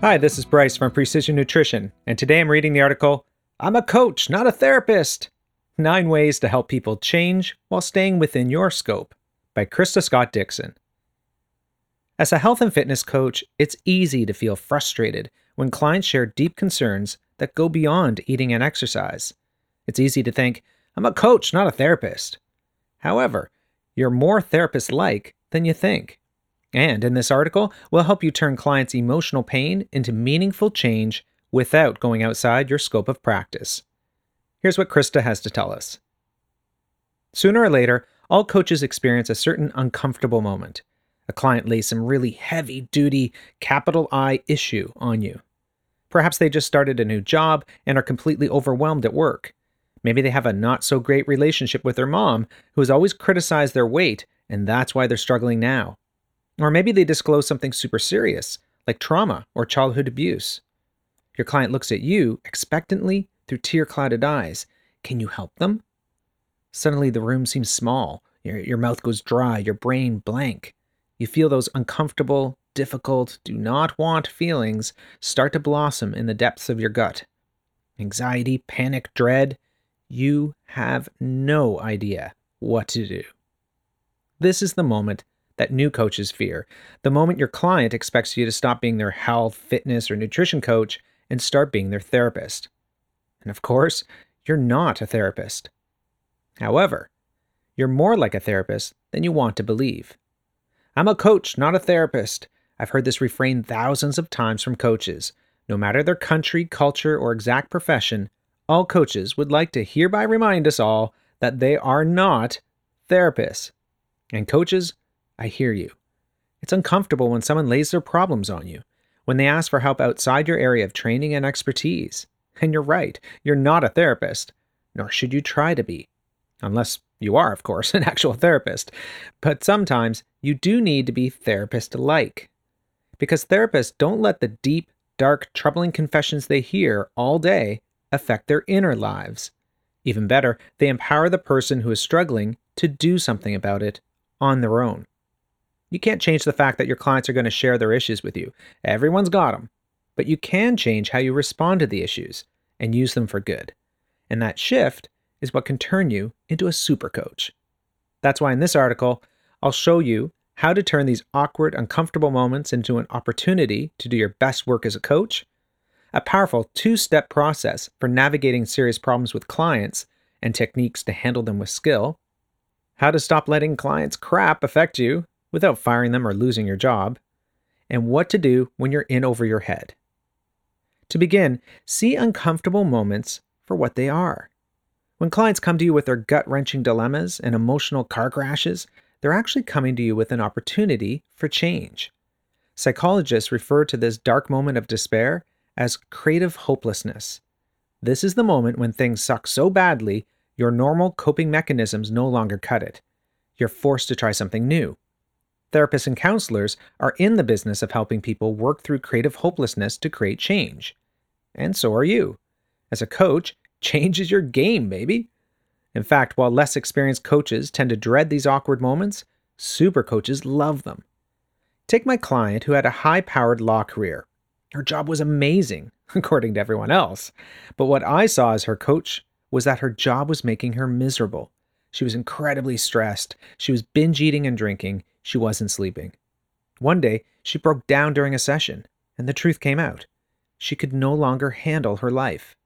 Hi, this is Bryce from Precision Nutrition, and today I'm reading the article I'm a coach, not a therapist. Nine Ways to Help People Change While Staying Within Your Scope by Krista Scott Dixon. As a health and fitness coach, it's easy to feel frustrated when clients share deep concerns that go beyond eating and exercise. It's easy to think, I'm a coach, not a therapist. However, you're more therapist like than you think. And in this article, we'll help you turn clients' emotional pain into meaningful change without going outside your scope of practice. Here's what Krista has to tell us. Sooner or later, all coaches experience a certain uncomfortable moment. A client lays some really heavy duty, capital I issue on you. Perhaps they just started a new job and are completely overwhelmed at work. Maybe they have a not so great relationship with their mom, who has always criticized their weight, and that's why they're struggling now. Or maybe they disclose something super serious, like trauma or childhood abuse. Your client looks at you expectantly through tear clouded eyes. Can you help them? Suddenly, the room seems small. Your, your mouth goes dry, your brain blank. You feel those uncomfortable, difficult, do not want feelings start to blossom in the depths of your gut. Anxiety, panic, dread, you have no idea what to do. This is the moment that new coaches fear. The moment your client expects you to stop being their health, fitness, or nutrition coach and start being their therapist. And of course, you're not a therapist. However, you're more like a therapist than you want to believe. I'm a coach, not a therapist. I've heard this refrain thousands of times from coaches. No matter their country, culture, or exact profession, all coaches would like to hereby remind us all that they are not therapists. And coaches, I hear you. It's uncomfortable when someone lays their problems on you, when they ask for help outside your area of training and expertise. And you're right, you're not a therapist, nor should you try to be. Unless you are, of course, an actual therapist. But sometimes you do need to be therapist like because therapists don't let the deep, dark, troubling confessions they hear all day affect their inner lives. Even better, they empower the person who is struggling to do something about it on their own. You can't change the fact that your clients are going to share their issues with you. Everyone's got them. But you can change how you respond to the issues and use them for good. And that shift is what can turn you into a super coach. That's why in this article, I'll show you how to turn these awkward, uncomfortable moments into an opportunity to do your best work as a coach, a powerful two step process for navigating serious problems with clients and techniques to handle them with skill, how to stop letting clients' crap affect you without firing them or losing your job, and what to do when you're in over your head. To begin, see uncomfortable moments for what they are. When clients come to you with their gut wrenching dilemmas and emotional car crashes, they're actually coming to you with an opportunity for change. Psychologists refer to this dark moment of despair as creative hopelessness. This is the moment when things suck so badly, your normal coping mechanisms no longer cut it. You're forced to try something new. Therapists and counselors are in the business of helping people work through creative hopelessness to create change. And so are you. As a coach, change is your game, baby. In fact, while less experienced coaches tend to dread these awkward moments, super coaches love them. Take my client who had a high powered law career. Her job was amazing, according to everyone else. But what I saw as her coach was that her job was making her miserable. She was incredibly stressed. She was binge eating and drinking. She wasn't sleeping. One day, she broke down during a session, and the truth came out. she could no longer handle her life.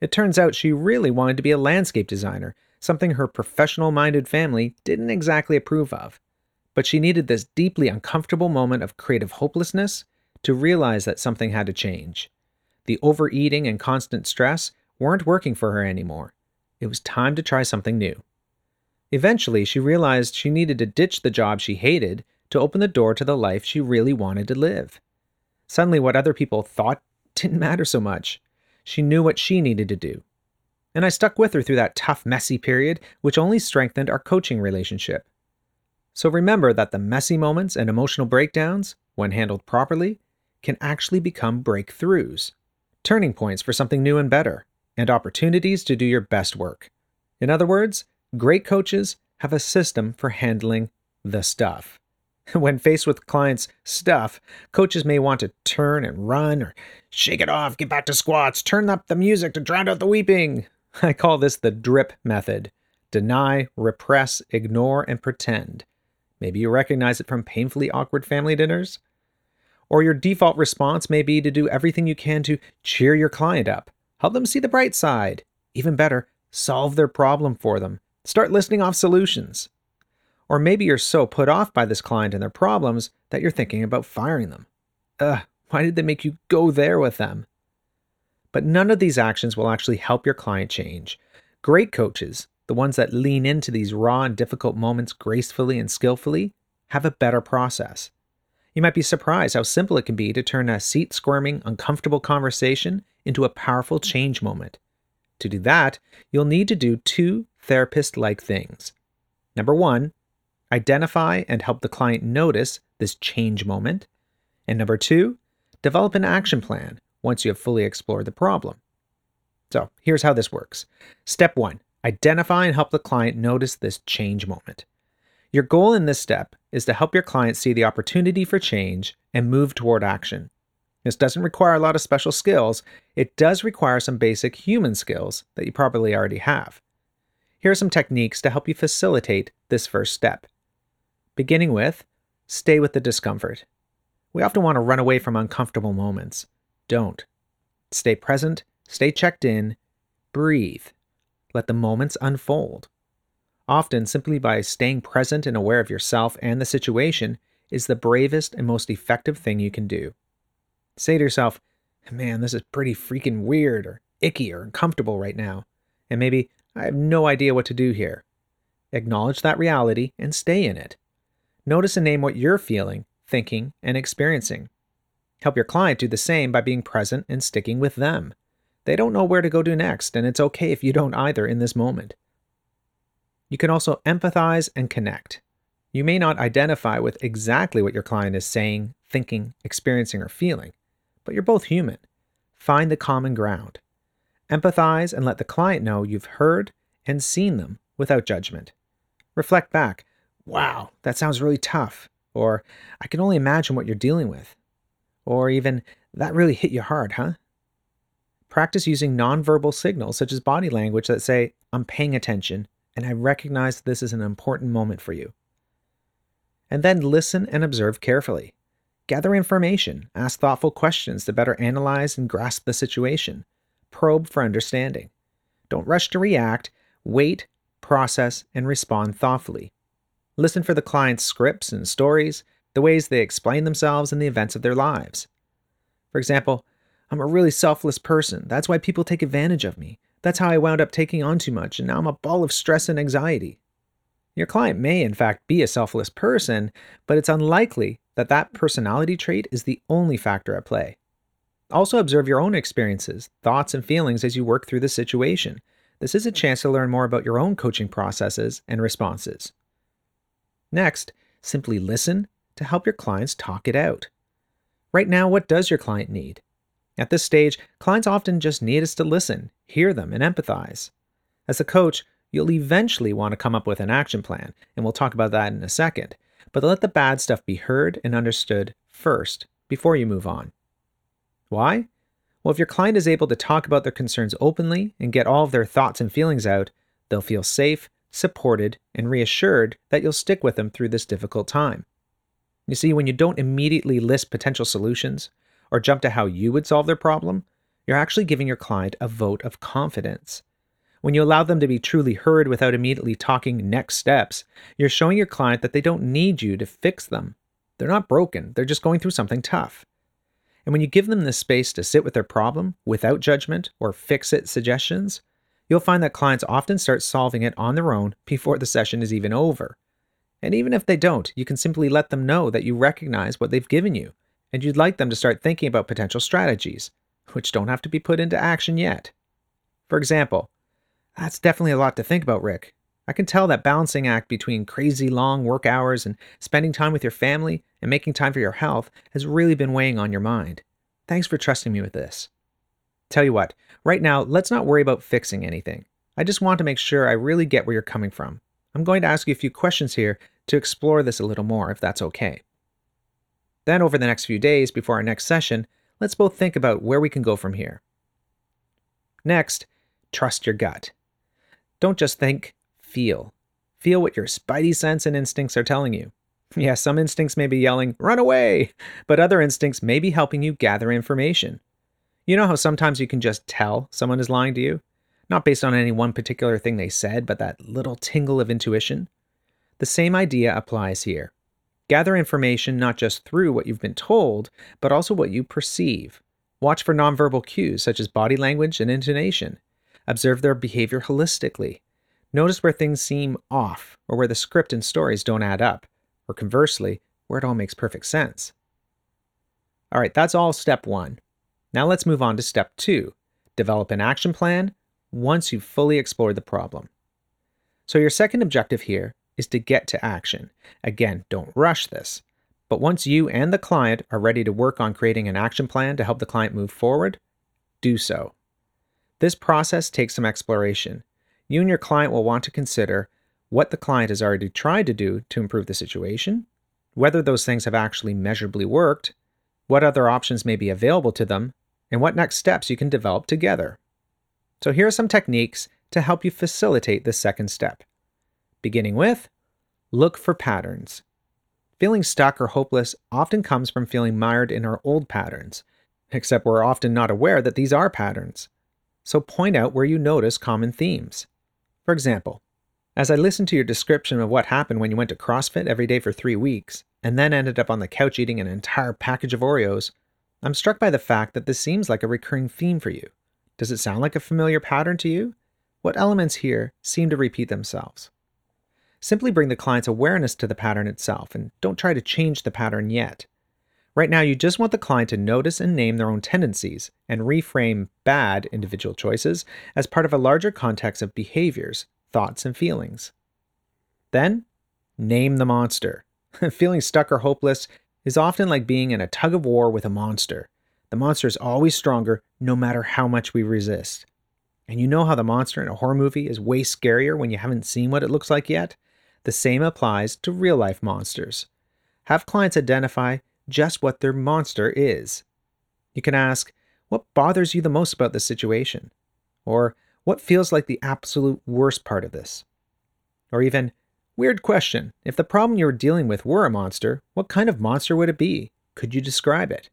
It turns out she really wanted to be a landscape designer, something her professional minded family didn't exactly approve of. But she needed this deeply uncomfortable moment of creative hopelessness to realize that something had to change. The overeating and constant stress weren't working for her anymore. It was time to try something new. Eventually, she realized she needed to ditch the job she hated to open the door to the life she really wanted to live. Suddenly, what other people thought didn't matter so much. She knew what she needed to do. And I stuck with her through that tough, messy period, which only strengthened our coaching relationship. So remember that the messy moments and emotional breakdowns, when handled properly, can actually become breakthroughs, turning points for something new and better, and opportunities to do your best work. In other words, great coaches have a system for handling the stuff. When faced with clients' stuff, coaches may want to turn and run or shake it off, get back to squats, turn up the music to drown out the weeping. I call this the drip method deny, repress, ignore, and pretend. Maybe you recognize it from painfully awkward family dinners. Or your default response may be to do everything you can to cheer your client up, help them see the bright side. Even better, solve their problem for them. Start listing off solutions. Or maybe you're so put off by this client and their problems that you're thinking about firing them. Ugh, why did they make you go there with them? But none of these actions will actually help your client change. Great coaches, the ones that lean into these raw and difficult moments gracefully and skillfully, have a better process. You might be surprised how simple it can be to turn a seat squirming, uncomfortable conversation into a powerful change moment. To do that, you'll need to do two therapist like things. Number one, identify and help the client notice this change moment. And number two, develop an action plan once you have fully explored the problem. So here's how this works. Step one identify and help the client notice this change moment. Your goal in this step is to help your client see the opportunity for change and move toward action. This doesn't require a lot of special skills, it does require some basic human skills that you probably already have. Here are some techniques to help you facilitate this first step. Beginning with, stay with the discomfort. We often want to run away from uncomfortable moments. Don't. Stay present, stay checked in, breathe. Let the moments unfold. Often, simply by staying present and aware of yourself and the situation is the bravest and most effective thing you can do. Say to yourself, man, this is pretty freaking weird or icky or uncomfortable right now, and maybe I have no idea what to do here. Acknowledge that reality and stay in it. Notice and name what you're feeling, thinking, and experiencing. Help your client do the same by being present and sticking with them. They don't know where to go to next, and it's okay if you don't either in this moment. You can also empathize and connect. You may not identify with exactly what your client is saying, thinking, experiencing, or feeling, but you're both human. Find the common ground. Empathize and let the client know you've heard and seen them without judgment. Reflect back wow, that sounds really tough. Or I can only imagine what you're dealing with. Or even, that really hit you hard, huh? Practice using nonverbal signals such as body language that say, I'm paying attention and I recognize this is an important moment for you. And then listen and observe carefully. Gather information, ask thoughtful questions to better analyze and grasp the situation. Probe for understanding. Don't rush to react, wait, process, and respond thoughtfully. Listen for the client's scripts and stories, the ways they explain themselves and the events of their lives. For example, I'm a really selfless person. That's why people take advantage of me. That's how I wound up taking on too much, and now I'm a ball of stress and anxiety. Your client may, in fact, be a selfless person, but it's unlikely that that personality trait is the only factor at play. Also, observe your own experiences, thoughts, and feelings as you work through the situation. This is a mm-hmm. chance to learn more about your own coaching processes and responses. Next, simply listen to help your clients talk it out. Right now, what does your client need? At this stage, clients often just need us to listen, hear them, and empathize. As a coach, you'll eventually want to come up with an action plan, and we'll talk about that in a second. But let the bad stuff be heard and understood first before you move on. Why? Well, if your client is able to talk about their concerns openly and get all of their thoughts and feelings out, they'll feel safe supported, and reassured that you'll stick with them through this difficult time. You see, when you don't immediately list potential solutions, or jump to how you would solve their problem, you're actually giving your client a vote of confidence. When you allow them to be truly heard without immediately talking next steps, you're showing your client that they don't need you to fix them. They're not broken, they're just going through something tough. And when you give them the space to sit with their problem without judgment or fix it suggestions, you'll find that clients often start solving it on their own before the session is even over. And even if they don't, you can simply let them know that you recognize what they've given you and you'd like them to start thinking about potential strategies, which don't have to be put into action yet. For example, that's definitely a lot to think about, Rick. I can tell that balancing act between crazy long work hours and spending time with your family and making time for your health has really been weighing on your mind. Thanks for trusting me with this. Tell you what, right now, let's not worry about fixing anything. I just want to make sure I really get where you're coming from. I'm going to ask you a few questions here to explore this a little more, if that's okay. Then, over the next few days before our next session, let's both think about where we can go from here. Next, trust your gut. Don't just think, feel. Feel what your spidey sense and instincts are telling you. Yeah, some instincts may be yelling, run away, but other instincts may be helping you gather information. You know how sometimes you can just tell someone is lying to you? Not based on any one particular thing they said, but that little tingle of intuition? The same idea applies here. Gather information not just through what you've been told, but also what you perceive. Watch for nonverbal cues such as body language and intonation. Observe their behavior holistically. Notice where things seem off or where the script and stories don't add up, or conversely, where it all makes perfect sense. All right, that's all step one. Now let's move on to step two develop an action plan once you've fully explored the problem. So, your second objective here is to get to action. Again, don't rush this. But once you and the client are ready to work on creating an action plan to help the client move forward, do so. This process takes some exploration. You and your client will want to consider what the client has already tried to do to improve the situation, whether those things have actually measurably worked, what other options may be available to them, and what next steps you can develop together. So, here are some techniques to help you facilitate this second step. Beginning with, look for patterns. Feeling stuck or hopeless often comes from feeling mired in our old patterns, except we're often not aware that these are patterns. So point out where you notice common themes. For example, as I listened to your description of what happened when you went to CrossFit every day for three weeks, and then ended up on the couch eating an entire package of Oreos, I'm struck by the fact that this seems like a recurring theme for you. Does it sound like a familiar pattern to you? What elements here seem to repeat themselves? Simply bring the client's awareness to the pattern itself and don't try to change the pattern yet. Right now, you just want the client to notice and name their own tendencies and reframe bad individual choices as part of a larger context of behaviors, thoughts, and feelings. Then, name the monster. Feeling stuck or hopeless is often like being in a tug of war with a monster. The monster is always stronger no matter how much we resist. And you know how the monster in a horror movie is way scarier when you haven't seen what it looks like yet? The same applies to real life monsters. Have clients identify just what their monster is. You can ask, What bothers you the most about this situation? Or, What feels like the absolute worst part of this? Or even, Weird question. If the problem you're dealing with were a monster, what kind of monster would it be? Could you describe it?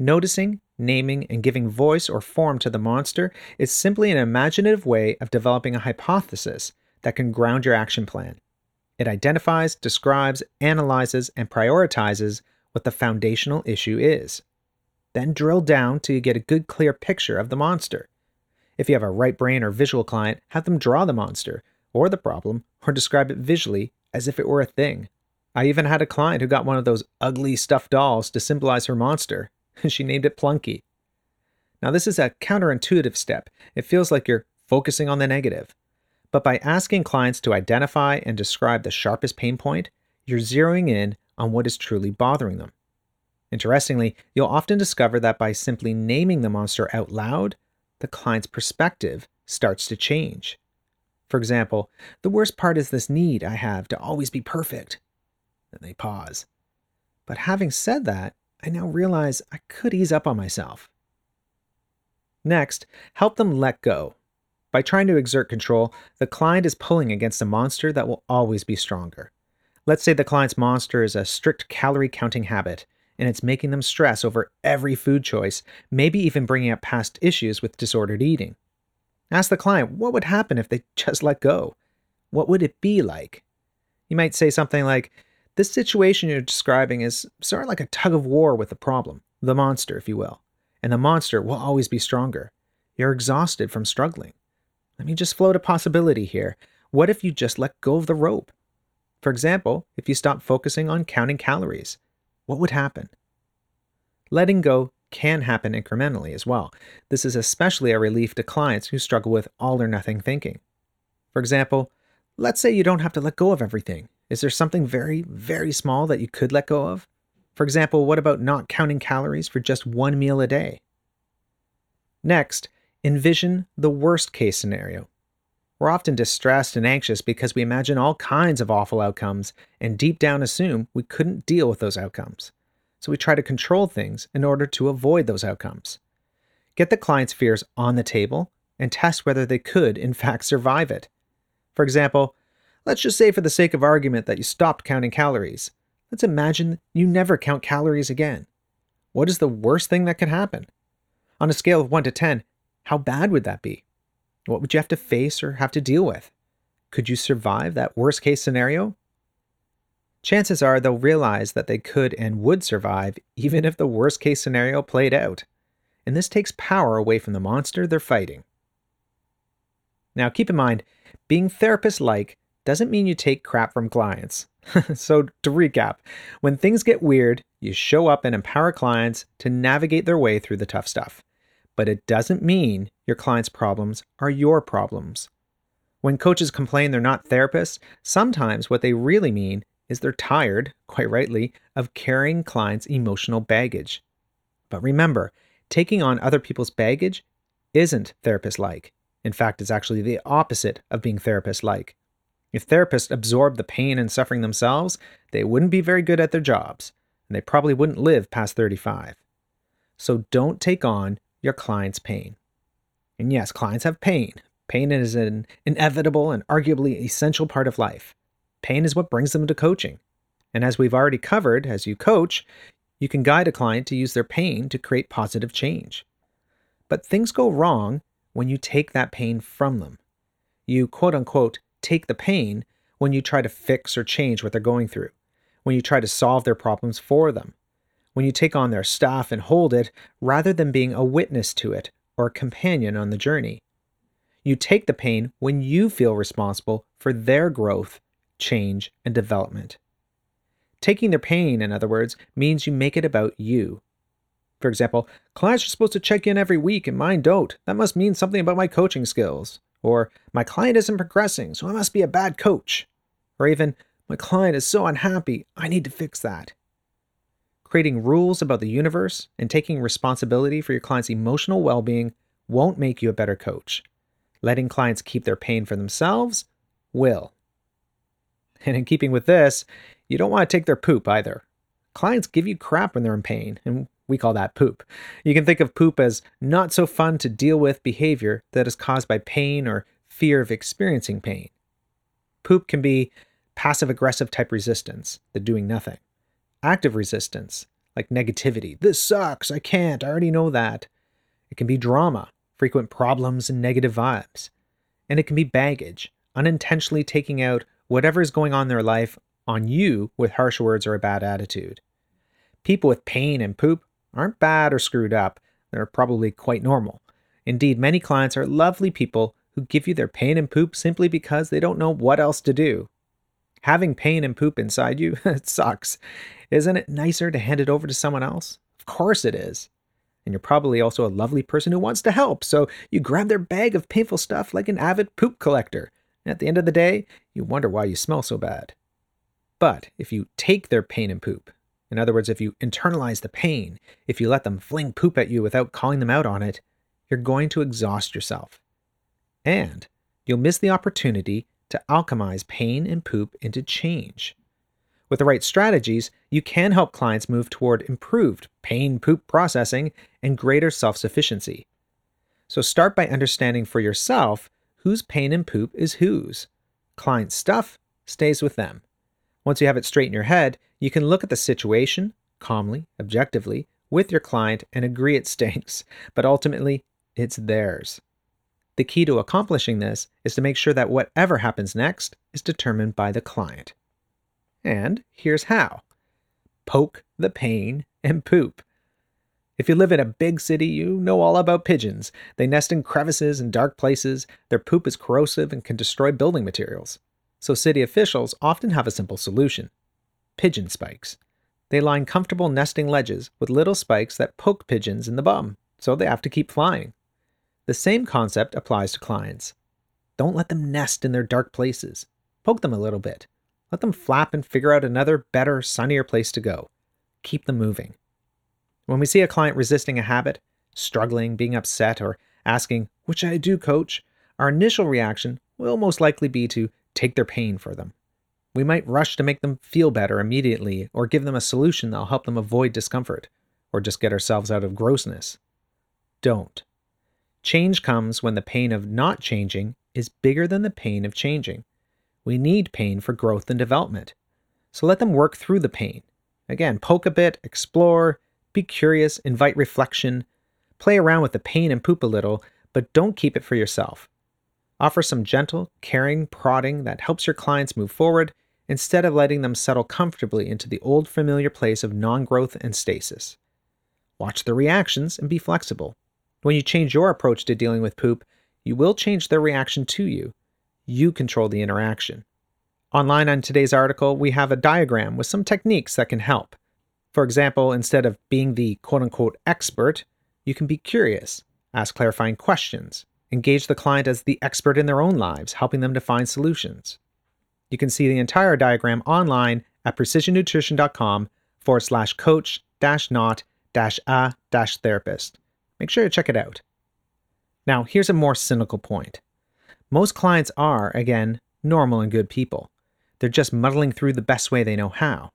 Noticing, naming, and giving voice or form to the monster is simply an imaginative way of developing a hypothesis that can ground your action plan. It identifies, describes, analyzes, and prioritizes what the foundational issue is. Then drill down till you get a good, clear picture of the monster. If you have a right brain or visual client, have them draw the monster or the problem or describe it visually as if it were a thing. I even had a client who got one of those ugly stuffed dolls to symbolize her monster, and she named it Plunky. Now, this is a counterintuitive step. It feels like you're focusing on the negative. But by asking clients to identify and describe the sharpest pain point, you're zeroing in on what is truly bothering them. Interestingly, you'll often discover that by simply naming the monster out loud, the client's perspective starts to change. For example, the worst part is this need I have to always be perfect. Then they pause. But having said that, I now realize I could ease up on myself. Next, help them let go by trying to exert control, the client is pulling against a monster that will always be stronger. Let's say the client's monster is a strict calorie counting habit, and it's making them stress over every food choice, maybe even bringing up past issues with disordered eating. Ask the client what would happen if they just let go? What would it be like? You might say something like, This situation you're describing is sort of like a tug of war with the problem, the monster, if you will. And the monster will always be stronger. You're exhausted from struggling. Let me just float a possibility here. What if you just let go of the rope? For example, if you stop focusing on counting calories, what would happen? Letting go can happen incrementally as well. This is especially a relief to clients who struggle with all or nothing thinking. For example, let's say you don't have to let go of everything. Is there something very, very small that you could let go of? For example, what about not counting calories for just one meal a day? Next, envision the worst case scenario. We're often distressed and anxious because we imagine all kinds of awful outcomes and deep down assume we couldn't deal with those outcomes. So we try to control things in order to avoid those outcomes. Get the client's fears on the table and test whether they could, in fact, survive it. For example, let's just say for the sake of argument that you stopped counting calories. Let's imagine you never count calories again. What is the worst thing that could happen? On a scale of 1 to 10, how bad would that be? What would you have to face or have to deal with? Could you survive that worst case scenario? Chances are they'll realize that they could and would survive even if the worst case scenario played out. And this takes power away from the monster they're fighting. Now, keep in mind, being therapist like doesn't mean you take crap from clients. so, to recap, when things get weird, you show up and empower clients to navigate their way through the tough stuff but it doesn't mean your client's problems are your problems. When coaches complain they're not therapists, sometimes what they really mean is they're tired, quite rightly, of carrying clients' emotional baggage. But remember, taking on other people's baggage isn't therapist like. In fact, it's actually the opposite of being therapist like. If therapists absorbed the pain and suffering themselves, they wouldn't be very good at their jobs, and they probably wouldn't live past 35. So don't take on your client's pain. And yes, clients have pain. Pain is an inevitable and arguably essential part of life. Pain is what brings them to coaching. And as we've already covered, as you coach, you can guide a client to use their pain to create positive change. But things go wrong when you take that pain from them. You quote unquote take the pain when you try to fix or change what they're going through, when you try to solve their problems for them, when you take on their staff and hold it rather than being a witness to it or a companion on the journey. You take the pain when you feel responsible for their growth, change, and development. Taking their pain, in other words, means you make it about you. For example, clients are supposed to check in every week and mine don't. That must mean something about my coaching skills. Or, my client isn't progressing, so I must be a bad coach. Or even, my client is so unhappy, I need to fix that. Creating rules about the universe and taking responsibility for your client's emotional well being won't make you a better coach. Letting clients keep their pain for themselves will. And in keeping with this, you don't want to take their poop either. Clients give you crap when they're in pain, and we call that poop. You can think of poop as not so fun to deal with behavior that is caused by pain or fear of experiencing pain. Poop can be passive aggressive type resistance, the doing nothing active resistance, like negativity. This sucks. I can't. I already know that. It can be drama, frequent problems and negative vibes. And it can be baggage, unintentionally taking out whatever is going on in their life on you with harsh words or a bad attitude. People with pain and poop aren't bad or screwed up. They're probably quite normal. Indeed, many clients are lovely people who give you their pain and poop simply because they don't know what else to do. Having pain and poop inside you, it sucks. Isn't it nicer to hand it over to someone else? Of course it is. And you're probably also a lovely person who wants to help, so you grab their bag of painful stuff like an avid poop collector. And at the end of the day, you wonder why you smell so bad. But if you take their pain and poop, in other words, if you internalize the pain, if you let them fling poop at you without calling them out on it, you're going to exhaust yourself. And you'll miss the opportunity to alchemize pain and poop into change. With the right strategies, you can help clients move toward improved pain poop processing and greater self sufficiency. So start by understanding for yourself whose pain and poop is whose. Client stuff stays with them. Once you have it straight in your head, you can look at the situation, calmly, objectively, with your client and agree it stinks, but ultimately, it's theirs. The key to accomplishing this is to make sure that whatever happens next is determined by the client. And here's how poke the pain and poop. If you live in a big city, you know all about pigeons. They nest in crevices and dark places. Their poop is corrosive and can destroy building materials. So, city officials often have a simple solution pigeon spikes. They line comfortable nesting ledges with little spikes that poke pigeons in the bum, so they have to keep flying. The same concept applies to clients. Don't let them nest in their dark places. Poke them a little bit. Let them flap and figure out another, better, sunnier place to go. Keep them moving. When we see a client resisting a habit, struggling, being upset, or asking, What should I do, coach? our initial reaction will most likely be to take their pain for them. We might rush to make them feel better immediately, or give them a solution that'll help them avoid discomfort, or just get ourselves out of grossness. Don't. Change comes when the pain of not changing is bigger than the pain of changing. We need pain for growth and development. So let them work through the pain. Again, poke a bit, explore, be curious, invite reflection, play around with the pain and poop a little, but don't keep it for yourself. Offer some gentle, caring prodding that helps your clients move forward instead of letting them settle comfortably into the old familiar place of non growth and stasis. Watch the reactions and be flexible. When you change your approach to dealing with poop, you will change their reaction to you. You control the interaction. Online on today's article, we have a diagram with some techniques that can help. For example, instead of being the quote unquote expert, you can be curious, ask clarifying questions, engage the client as the expert in their own lives, helping them to find solutions. You can see the entire diagram online at precisionnutrition.com forward slash coach dash not dash a dash therapist. Make sure to check it out. Now, here's a more cynical point. Most clients are, again, normal and good people. They're just muddling through the best way they know how.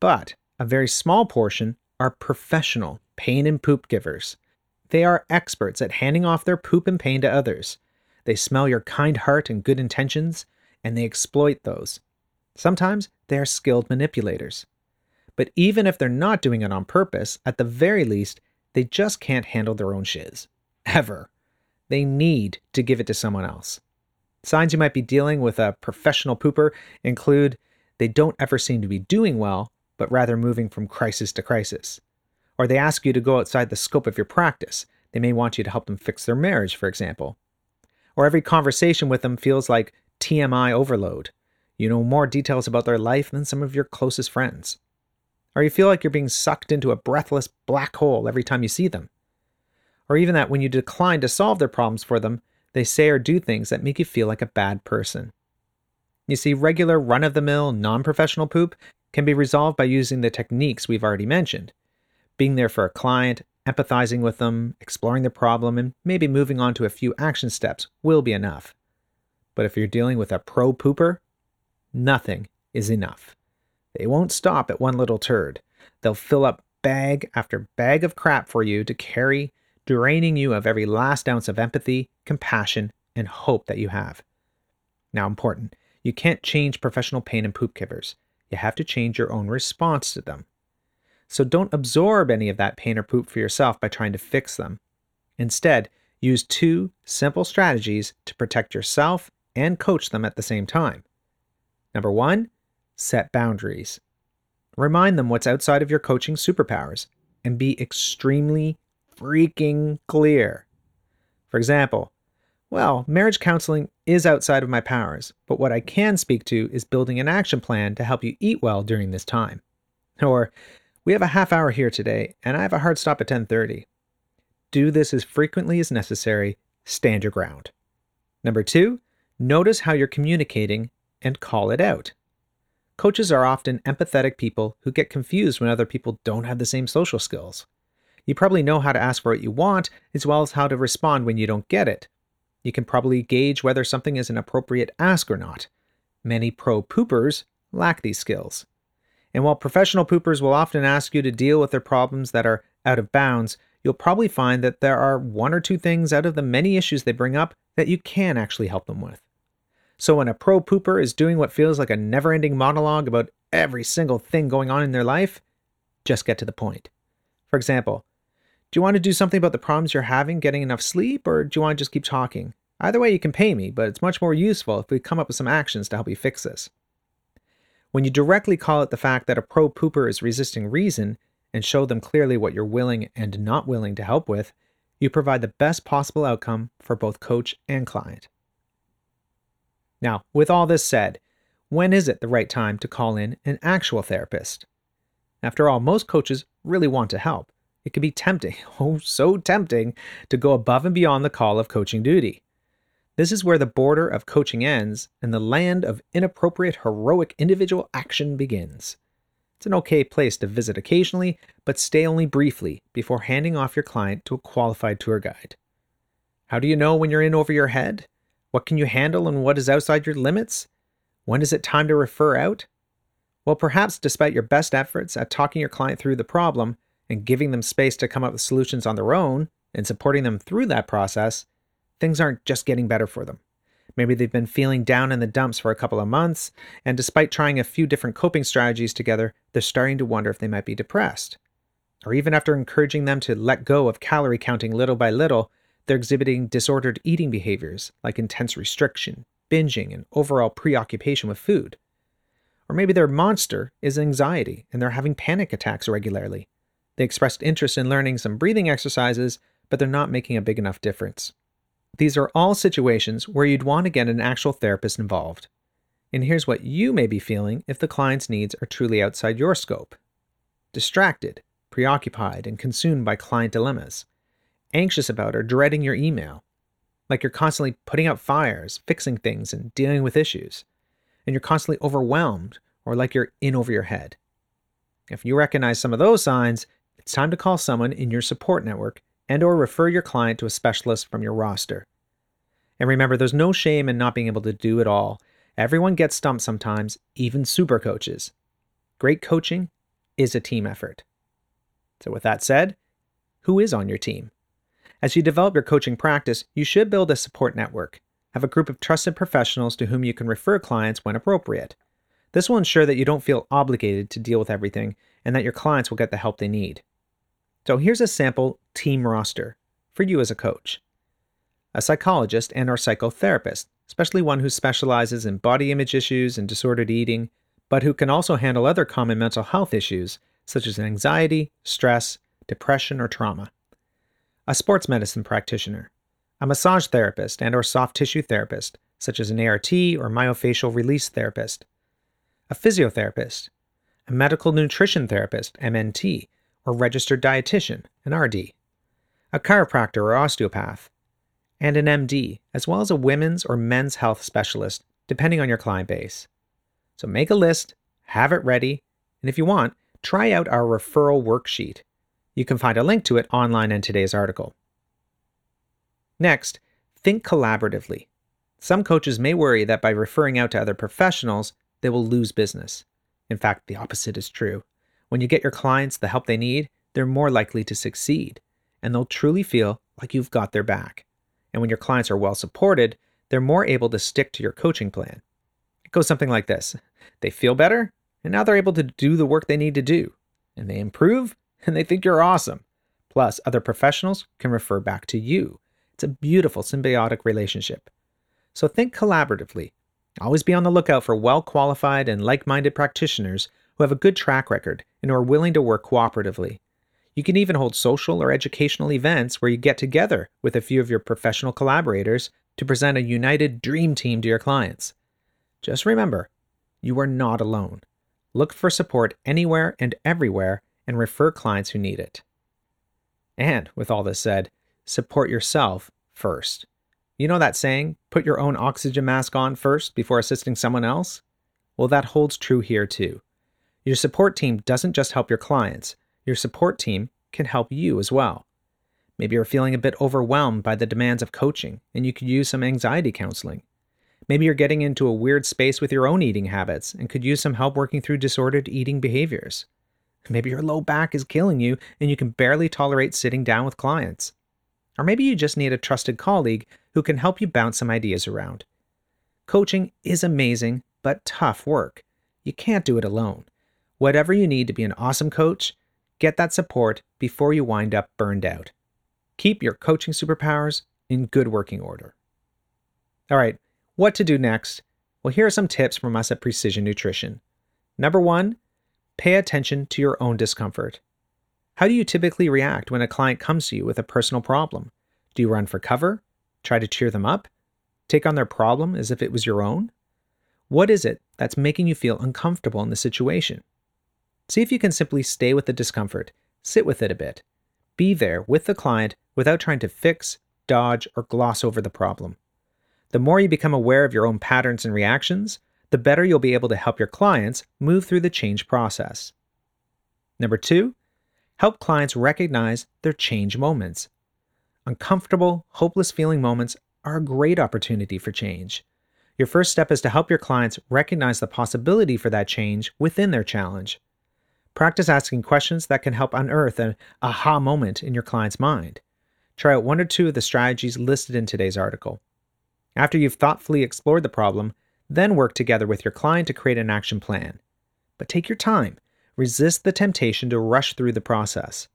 But a very small portion are professional pain and poop givers. They are experts at handing off their poop and pain to others. They smell your kind heart and good intentions, and they exploit those. Sometimes they are skilled manipulators. But even if they're not doing it on purpose, at the very least, they just can't handle their own shiz. Ever. They need to give it to someone else. Signs you might be dealing with a professional pooper include they don't ever seem to be doing well, but rather moving from crisis to crisis. Or they ask you to go outside the scope of your practice. They may want you to help them fix their marriage, for example. Or every conversation with them feels like TMI overload. You know more details about their life than some of your closest friends. Or you feel like you're being sucked into a breathless black hole every time you see them. Or even that when you decline to solve their problems for them, they say or do things that make you feel like a bad person. You see, regular run of the mill, non professional poop can be resolved by using the techniques we've already mentioned being there for a client, empathizing with them, exploring the problem, and maybe moving on to a few action steps will be enough. But if you're dealing with a pro pooper, nothing is enough. They won't stop at one little turd. They'll fill up bag after bag of crap for you to carry, draining you of every last ounce of empathy, compassion, and hope that you have. Now, important, you can't change professional pain and poop givers. You have to change your own response to them. So don't absorb any of that pain or poop for yourself by trying to fix them. Instead, use two simple strategies to protect yourself and coach them at the same time. Number one, set boundaries. Remind them what's outside of your coaching superpowers and be extremely freaking clear. For example, well, marriage counseling is outside of my powers, but what I can speak to is building an action plan to help you eat well during this time. Or, we have a half hour here today, and I have a hard stop at 10:30. Do this as frequently as necessary. Stand your ground. Number 2, notice how you're communicating and call it out. Coaches are often empathetic people who get confused when other people don't have the same social skills. You probably know how to ask for what you want, as well as how to respond when you don't get it. You can probably gauge whether something is an appropriate ask or not. Many pro poopers lack these skills. And while professional poopers will often ask you to deal with their problems that are out of bounds, you'll probably find that there are one or two things out of the many issues they bring up that you can actually help them with. So when a pro pooper is doing what feels like a never ending monologue about every single thing going on in their life, Just get to the point. For example, do you want to do something about the problems you're having getting enough sleep, or do you want to just keep talking? Either way, you can pay me, but it's much more useful if we come up with some actions to help you fix this. When you directly call it the fact that a pro pooper is resisting reason and show them clearly what you're willing and not willing to help with, you provide the best possible outcome for both coach and client. Now, with all this said, when is it the right time to call in an actual therapist? After all, most coaches really want to help. It can be tempting, oh, so tempting, to go above and beyond the call of coaching duty. This is where the border of coaching ends and the land of inappropriate heroic individual action begins. It's an okay place to visit occasionally, but stay only briefly before handing off your client to a qualified tour guide. How do you know when you're in over your head? What can you handle and what is outside your limits? When is it time to refer out? Well, perhaps despite your best efforts at talking your client through the problem and giving them space to come up with solutions on their own and supporting them through that process, things aren't just getting better for them. Maybe they've been feeling down in the dumps for a couple of months, and despite trying a few different coping strategies together, they're starting to wonder if they might be depressed. Or even after encouraging them to let go of calorie counting little by little, they're exhibiting disordered eating behaviors like intense restriction, binging, and overall preoccupation with food. Or maybe their monster is anxiety and they're having panic attacks regularly. They expressed interest in learning some breathing exercises, but they're not making a big enough difference. These are all situations where you'd want to get an actual therapist involved. And here's what you may be feeling if the client's needs are truly outside your scope distracted, preoccupied, and consumed by client dilemmas, anxious about or dreading your email, like you're constantly putting out fires, fixing things, and dealing with issues, and you're constantly overwhelmed or like you're in over your head. If you recognize some of those signs, it's time to call someone in your support network and or refer your client to a specialist from your roster. And remember, there's no shame in not being able to do it all. Everyone gets stumped sometimes, even super coaches. Great coaching is a team effort. So, with that said, who is on your team? As you develop your coaching practice, you should build a support network. Have a group of trusted professionals to whom you can refer clients when appropriate. This will ensure that you don't feel obligated to deal with everything and that your clients will get the help they need. So here's a sample team roster for you as a coach. A psychologist and or psychotherapist, especially one who specializes in body image issues and disordered eating, but who can also handle other common mental health issues such as anxiety, stress, depression, or trauma. A sports medicine practitioner, a massage therapist and or soft tissue therapist, such as an ART or myofascial release therapist, a physiotherapist, a medical nutrition therapist, MNT, or registered dietitian, an RD, a chiropractor or osteopath, and an MD, as well as a women's or men's health specialist, depending on your client base. So make a list, have it ready, and if you want, try out our referral worksheet. You can find a link to it online in today's article. Next, think collaboratively. Some coaches may worry that by referring out to other professionals, they will lose business. In fact, the opposite is true. When you get your clients the help they need, they're more likely to succeed, and they'll truly feel like you've got their back. And when your clients are well supported, they're more able to stick to your coaching plan. It goes something like this They feel better, and now they're able to do the work they need to do, and they improve, and they think you're awesome. Plus, other professionals can refer back to you. It's a beautiful symbiotic relationship. So think collaboratively. Always be on the lookout for well qualified and like minded practitioners who have a good track record and who are willing to work cooperatively. You can even hold social or educational events where you get together with a few of your professional collaborators to present a united dream team to your clients. Just remember, you are not alone. Look for support anywhere and everywhere and refer clients who need it. And with all this said, support yourself first. You know that saying, put your own oxygen mask on first before assisting someone else? Well, that holds true here too. Your support team doesn't just help your clients, your support team can help you as well. Maybe you're feeling a bit overwhelmed by the demands of coaching and you could use some anxiety counseling. Maybe you're getting into a weird space with your own eating habits and could use some help working through disordered eating behaviors. Maybe your low back is killing you and you can barely tolerate sitting down with clients. Or maybe you just need a trusted colleague who can help you bounce some ideas around. Coaching is amazing, but tough work. You can't do it alone. Whatever you need to be an awesome coach, Get that support before you wind up burned out. Keep your coaching superpowers in good working order. All right, what to do next? Well, here are some tips from us at Precision Nutrition. Number one, pay attention to your own discomfort. How do you typically react when a client comes to you with a personal problem? Do you run for cover? Try to cheer them up? Take on their problem as if it was your own? What is it that's making you feel uncomfortable in the situation? See if you can simply stay with the discomfort, sit with it a bit. Be there with the client without trying to fix, dodge, or gloss over the problem. The more you become aware of your own patterns and reactions, the better you'll be able to help your clients move through the change process. Number two, help clients recognize their change moments. Uncomfortable, hopeless feeling moments are a great opportunity for change. Your first step is to help your clients recognize the possibility for that change within their challenge. Practice asking questions that can help unearth an aha moment in your client's mind. Try out one or two of the strategies listed in today's article. After you've thoughtfully explored the problem, then work together with your client to create an action plan. But take your time. Resist the temptation to rush through the process.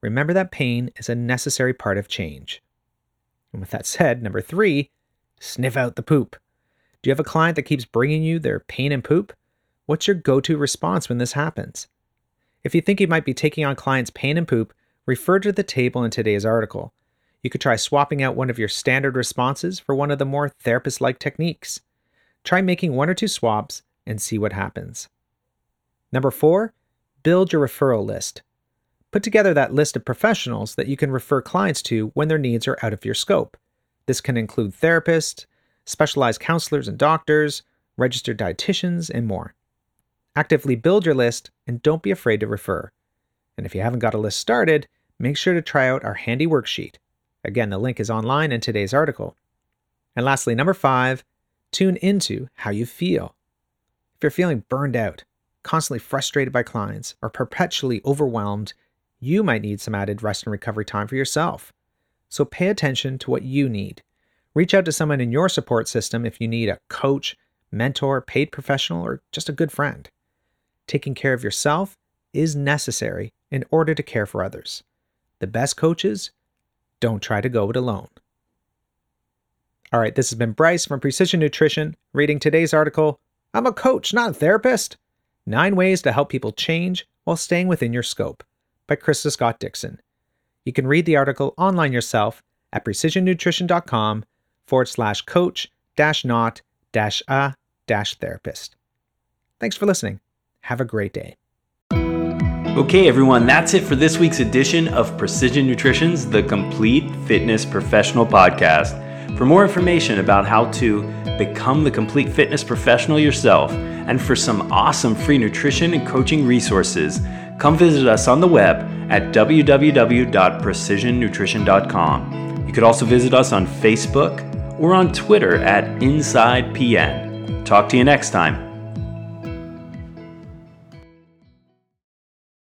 Remember that pain is a necessary part of change. And with that said, number three, sniff out the poop. Do you have a client that keeps bringing you their pain and poop? What's your go to response when this happens? If you think you might be taking on clients' pain and poop, refer to the table in today's article. You could try swapping out one of your standard responses for one of the more therapist like techniques. Try making one or two swaps and see what happens. Number four, build your referral list. Put together that list of professionals that you can refer clients to when their needs are out of your scope. This can include therapists, specialized counselors and doctors, registered dietitians, and more. Actively build your list and don't be afraid to refer. And if you haven't got a list started, make sure to try out our handy worksheet. Again, the link is online in today's article. And lastly, number five, tune into how you feel. If you're feeling burned out, constantly frustrated by clients, or perpetually overwhelmed, you might need some added rest and recovery time for yourself. So pay attention to what you need. Reach out to someone in your support system if you need a coach, mentor, paid professional, or just a good friend. Taking care of yourself is necessary in order to care for others. The best coaches don't try to go it alone. All right, this has been Bryce from Precision Nutrition reading today's article I'm a coach, not a therapist. Nine ways to help people change while staying within your scope by Krista Scott Dixon. You can read the article online yourself at precisionnutrition.com forward slash coach dash not dash a dash therapist. Thanks for listening. Have a great day. Okay, everyone, that's it for this week's edition of Precision Nutrition's The Complete Fitness Professional Podcast. For more information about how to become the complete fitness professional yourself and for some awesome free nutrition and coaching resources, come visit us on the web at www.precisionnutrition.com. You could also visit us on Facebook or on Twitter at InsidePN. Talk to you next time.